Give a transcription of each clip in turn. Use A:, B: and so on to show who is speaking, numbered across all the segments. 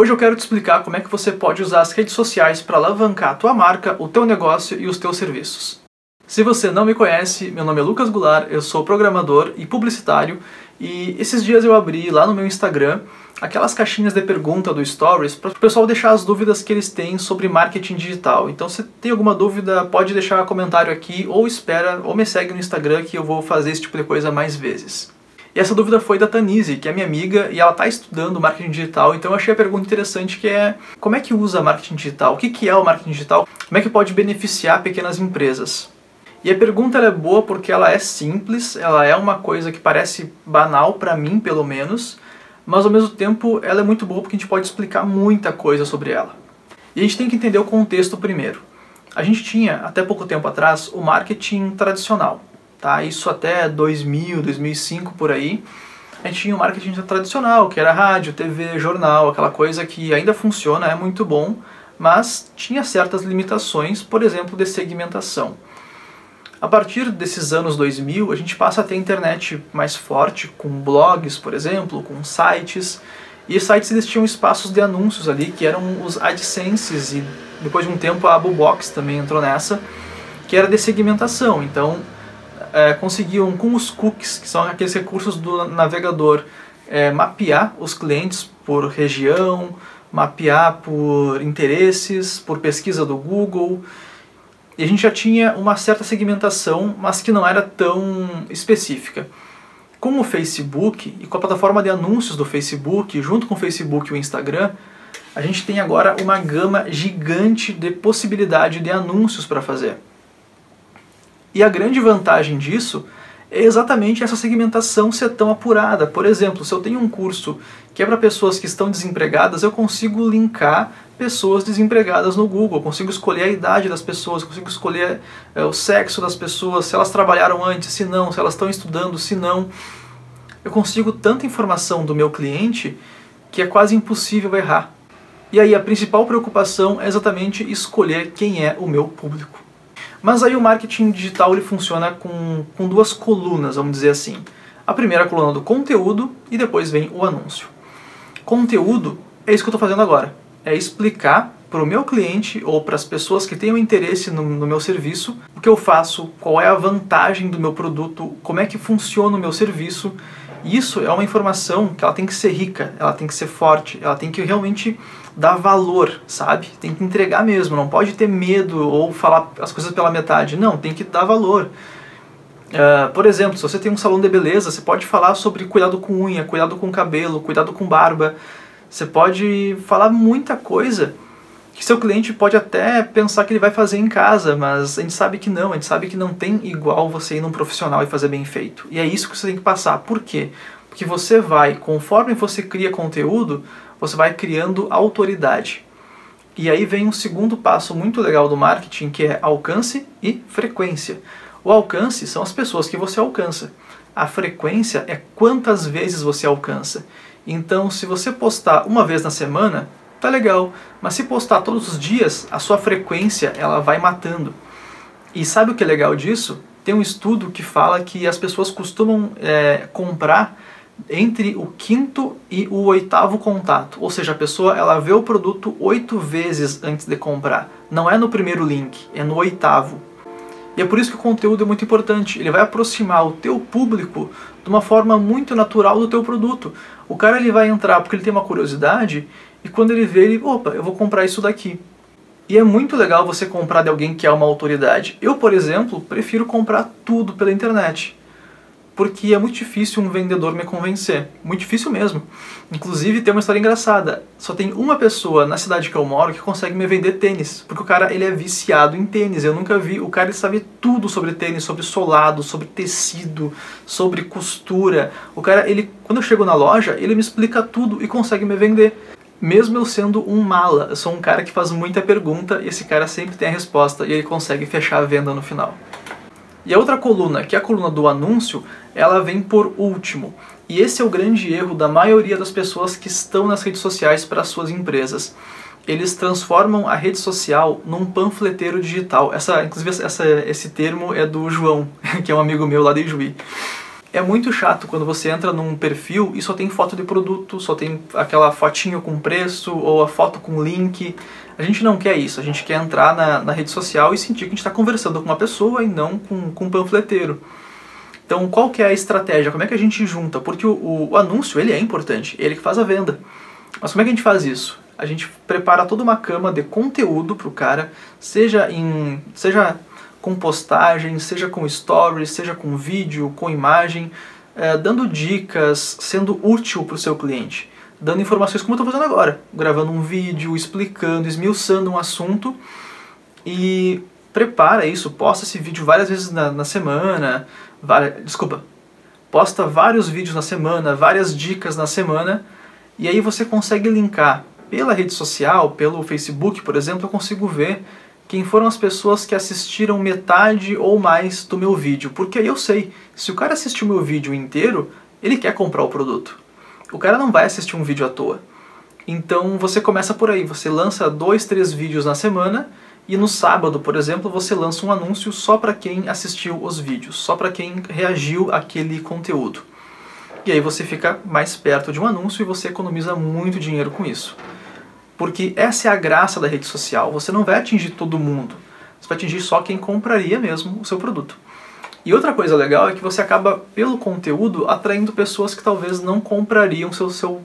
A: Hoje eu quero te explicar como é que você pode usar as redes sociais para alavancar a tua marca, o teu negócio e os teus serviços. Se você não me conhece, meu nome é Lucas Goulart, eu sou programador e publicitário e esses dias eu abri lá no meu Instagram aquelas caixinhas de pergunta do Stories para o pessoal deixar as dúvidas que eles têm sobre marketing digital. Então se tem alguma dúvida, pode deixar um comentário aqui ou espera ou me segue no Instagram que eu vou fazer esse tipo de coisa mais vezes. E essa dúvida foi da Tanise, que é minha amiga, e ela está estudando marketing digital, então eu achei a pergunta interessante que é como é que usa marketing digital? O que, que é o marketing digital? Como é que pode beneficiar pequenas empresas? E a pergunta é boa porque ela é simples, ela é uma coisa que parece banal para mim, pelo menos, mas ao mesmo tempo ela é muito boa porque a gente pode explicar muita coisa sobre ela. E a gente tem que entender o contexto primeiro. A gente tinha, até pouco tempo atrás, o marketing tradicional tá? Isso até 2000, 2005 por aí. A gente tinha o marketing tradicional, que era rádio, TV, jornal, aquela coisa que ainda funciona, é muito bom, mas tinha certas limitações, por exemplo, de segmentação. A partir desses anos 2000, a gente passa a ter internet mais forte, com blogs, por exemplo, com sites, e sites eles tinham espaços de anúncios ali, que eram os AdSenses, e depois de um tempo a Box também entrou nessa, que era de segmentação. Então, é, conseguiam, com os cookies, que são aqueles recursos do navegador, é, mapear os clientes por região, mapear por interesses, por pesquisa do Google. E a gente já tinha uma certa segmentação, mas que não era tão específica. Com o Facebook e com a plataforma de anúncios do Facebook, junto com o Facebook e o Instagram, a gente tem agora uma gama gigante de possibilidade de anúncios para fazer. E a grande vantagem disso é exatamente essa segmentação ser tão apurada. Por exemplo, se eu tenho um curso que é para pessoas que estão desempregadas, eu consigo linkar pessoas desempregadas no Google, eu consigo escolher a idade das pessoas, consigo escolher é, o sexo das pessoas, se elas trabalharam antes, se não, se elas estão estudando, se não. Eu consigo tanta informação do meu cliente que é quase impossível errar. E aí a principal preocupação é exatamente escolher quem é o meu público. Mas aí o marketing digital ele funciona com, com duas colunas, vamos dizer assim. A primeira coluna do conteúdo e depois vem o anúncio. Conteúdo é isso que eu estou fazendo agora. É explicar para o meu cliente ou para as pessoas que tenham interesse no, no, meu serviço o que eu faço, qual é a vantagem do meu produto, como é que funciona o meu serviço. Isso é uma informação que ela tem que ser rica, ela tem que ser forte, ela tem que realmente dar valor, sabe? Tem que entregar mesmo, não pode ter medo ou falar as coisas pela metade. Não, tem que dar valor. Uh, por exemplo, se você tem um salão de beleza, você pode falar sobre cuidado com unha, cuidado com cabelo, cuidado com barba. Você pode falar muita coisa que seu cliente pode até pensar que ele vai fazer em casa, mas a gente sabe que não, a gente sabe que não tem igual você ir num profissional e fazer bem feito. E é isso que você tem que passar. Por quê? Porque você vai, conforme você cria conteúdo, você vai criando autoridade. E aí vem um segundo passo muito legal do marketing, que é alcance e frequência. O alcance são as pessoas que você alcança. A frequência é quantas vezes você alcança. Então, se você postar uma vez na semana, tá legal. Mas se postar todos os dias, a sua frequência ela vai matando. E sabe o que é legal disso? Tem um estudo que fala que as pessoas costumam é, comprar entre o quinto e o oitavo contato. Ou seja, a pessoa ela vê o produto oito vezes antes de comprar. Não é no primeiro link, é no oitavo. E é por isso que o conteúdo é muito importante. Ele vai aproximar o teu público de uma forma muito natural do teu produto. O cara ele vai entrar porque ele tem uma curiosidade e quando ele vê, ele, opa, eu vou comprar isso daqui. E é muito legal você comprar de alguém que é uma autoridade. Eu, por exemplo, prefiro comprar tudo pela internet porque é muito difícil um vendedor me convencer. Muito difícil mesmo. Inclusive, tem uma história engraçada. Só tem uma pessoa na cidade que eu moro que consegue me vender tênis. Porque o cara ele é viciado em tênis. Eu nunca vi. O cara ele sabe tudo sobre tênis, sobre solado, sobre tecido, sobre costura. O cara, ele, quando eu chego na loja, ele me explica tudo e consegue me vender. Mesmo eu sendo um mala, eu sou um cara que faz muita pergunta e esse cara sempre tem a resposta e ele consegue fechar a venda no final. E a outra coluna, que é a coluna do anúncio, ela vem por último. E esse é o grande erro da maioria das pessoas que estão nas redes sociais para suas empresas. Eles transformam a rede social num panfleteiro digital. Essa, inclusive, essa, esse termo é do João, que é um amigo meu lá de Juí. É muito chato quando você entra num perfil e só tem foto de produto, só tem aquela fotinho com preço ou a foto com link. A gente não quer isso, a gente quer entrar na, na rede social e sentir que a gente está conversando com uma pessoa e não com, com um panfleteiro. Então, qual que é a estratégia? Como é que a gente junta? Porque o, o anúncio, ele é importante, ele que faz a venda. Mas como é que a gente faz isso? A gente prepara toda uma cama de conteúdo para o cara, seja em, seja com postagem, seja com stories, seja com vídeo, com imagem, é, dando dicas, sendo útil para o seu cliente, dando informações como eu estou fazendo agora, gravando um vídeo, explicando, esmiuçando um assunto. E prepara isso, posta esse vídeo várias vezes na, na semana, desculpa, posta vários vídeos na semana, várias dicas na semana e aí você consegue linkar pela rede social, pelo Facebook, por exemplo, eu consigo ver quem foram as pessoas que assistiram metade ou mais do meu vídeo, porque aí eu sei, se o cara assistiu meu vídeo inteiro, ele quer comprar o produto. O cara não vai assistir um vídeo à toa. Então você começa por aí, você lança dois, três vídeos na semana e no sábado, por exemplo, você lança um anúncio só para quem assistiu os vídeos, só para quem reagiu àquele conteúdo. E aí você fica mais perto de um anúncio e você economiza muito dinheiro com isso. Porque essa é a graça da rede social. Você não vai atingir todo mundo. Você vai atingir só quem compraria mesmo o seu produto. E outra coisa legal é que você acaba, pelo conteúdo, atraindo pessoas que talvez não comprariam seu, seu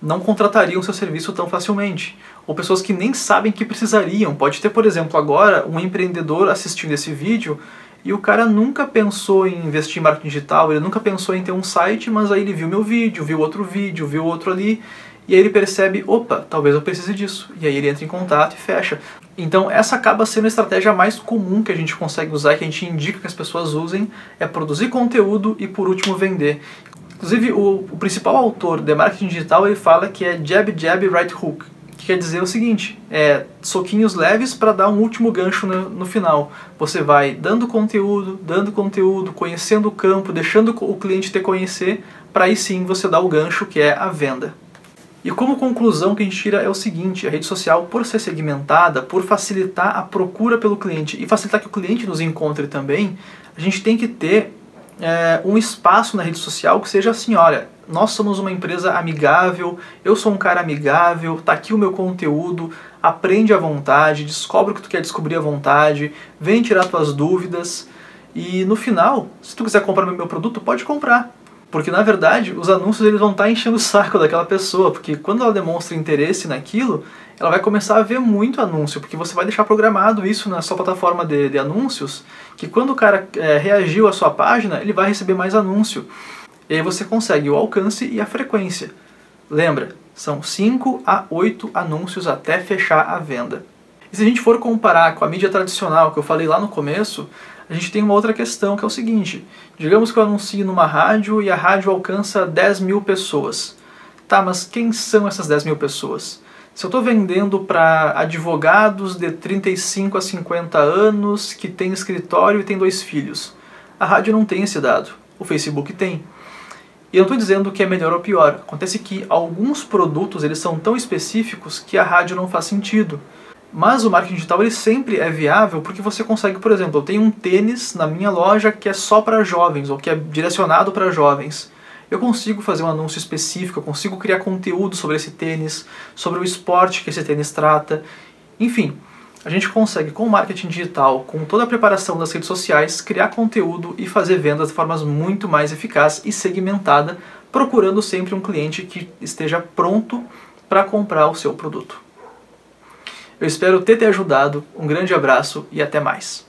A: não contratariam seu serviço tão facilmente. Ou pessoas que nem sabem que precisariam. Pode ter, por exemplo, agora um empreendedor assistindo esse vídeo e o cara nunca pensou em investir em marketing digital, ele nunca pensou em ter um site, mas aí ele viu meu vídeo, viu outro vídeo, viu outro ali, e aí ele percebe, opa, talvez eu precise disso. E aí ele entra em contato e fecha. Então essa acaba sendo a estratégia mais comum que a gente consegue usar, que a gente indica que as pessoas usem, é produzir conteúdo e por último vender. Inclusive o, o principal autor de marketing digital ele fala que é jab jab right hook, que quer dizer o seguinte, é soquinhos leves para dar um último gancho no, no final. Você vai dando conteúdo, dando conteúdo, conhecendo o campo, deixando o cliente te conhecer, para aí sim você dar o gancho que é a venda. E como conclusão que a gente tira é o seguinte, a rede social, por ser segmentada, por facilitar a procura pelo cliente e facilitar que o cliente nos encontre também, a gente tem que ter é, um espaço na rede social que seja assim, olha, nós somos uma empresa amigável, eu sou um cara amigável, tá aqui o meu conteúdo, aprende à vontade, descobre o que tu quer descobrir à vontade, vem tirar tuas dúvidas e no final, se tu quiser comprar meu produto, pode comprar. Porque na verdade, os anúncios eles vão estar enchendo o saco daquela pessoa, porque quando ela demonstra interesse naquilo, ela vai começar a ver muito anúncio, porque você vai deixar programado isso na sua plataforma de, de anúncios, que quando o cara é, reagiu à sua página, ele vai receber mais anúncio. E aí você consegue o alcance e a frequência. Lembra, são 5 a 8 anúncios até fechar a venda. E se a gente for comparar com a mídia tradicional que eu falei lá no começo, a gente tem uma outra questão que é o seguinte: digamos que eu anuncio numa rádio e a rádio alcança 10 mil pessoas. Tá, mas quem são essas 10 mil pessoas? Se eu estou vendendo para advogados de 35 a 50 anos que tem escritório e tem dois filhos, a rádio não tem esse dado, o Facebook tem. E eu não estou dizendo que é melhor ou pior. Acontece que alguns produtos eles são tão específicos que a rádio não faz sentido. Mas o marketing digital ele sempre é viável porque você consegue, por exemplo, eu tenho um tênis na minha loja que é só para jovens ou que é direcionado para jovens. Eu consigo fazer um anúncio específico, eu consigo criar conteúdo sobre esse tênis, sobre o esporte que esse tênis trata. Enfim, a gente consegue com o marketing digital, com toda a preparação das redes sociais, criar conteúdo e fazer vendas de formas muito mais eficaz e segmentada, procurando sempre um cliente que esteja pronto para comprar o seu produto. Eu espero ter te ajudado. Um grande abraço e até mais.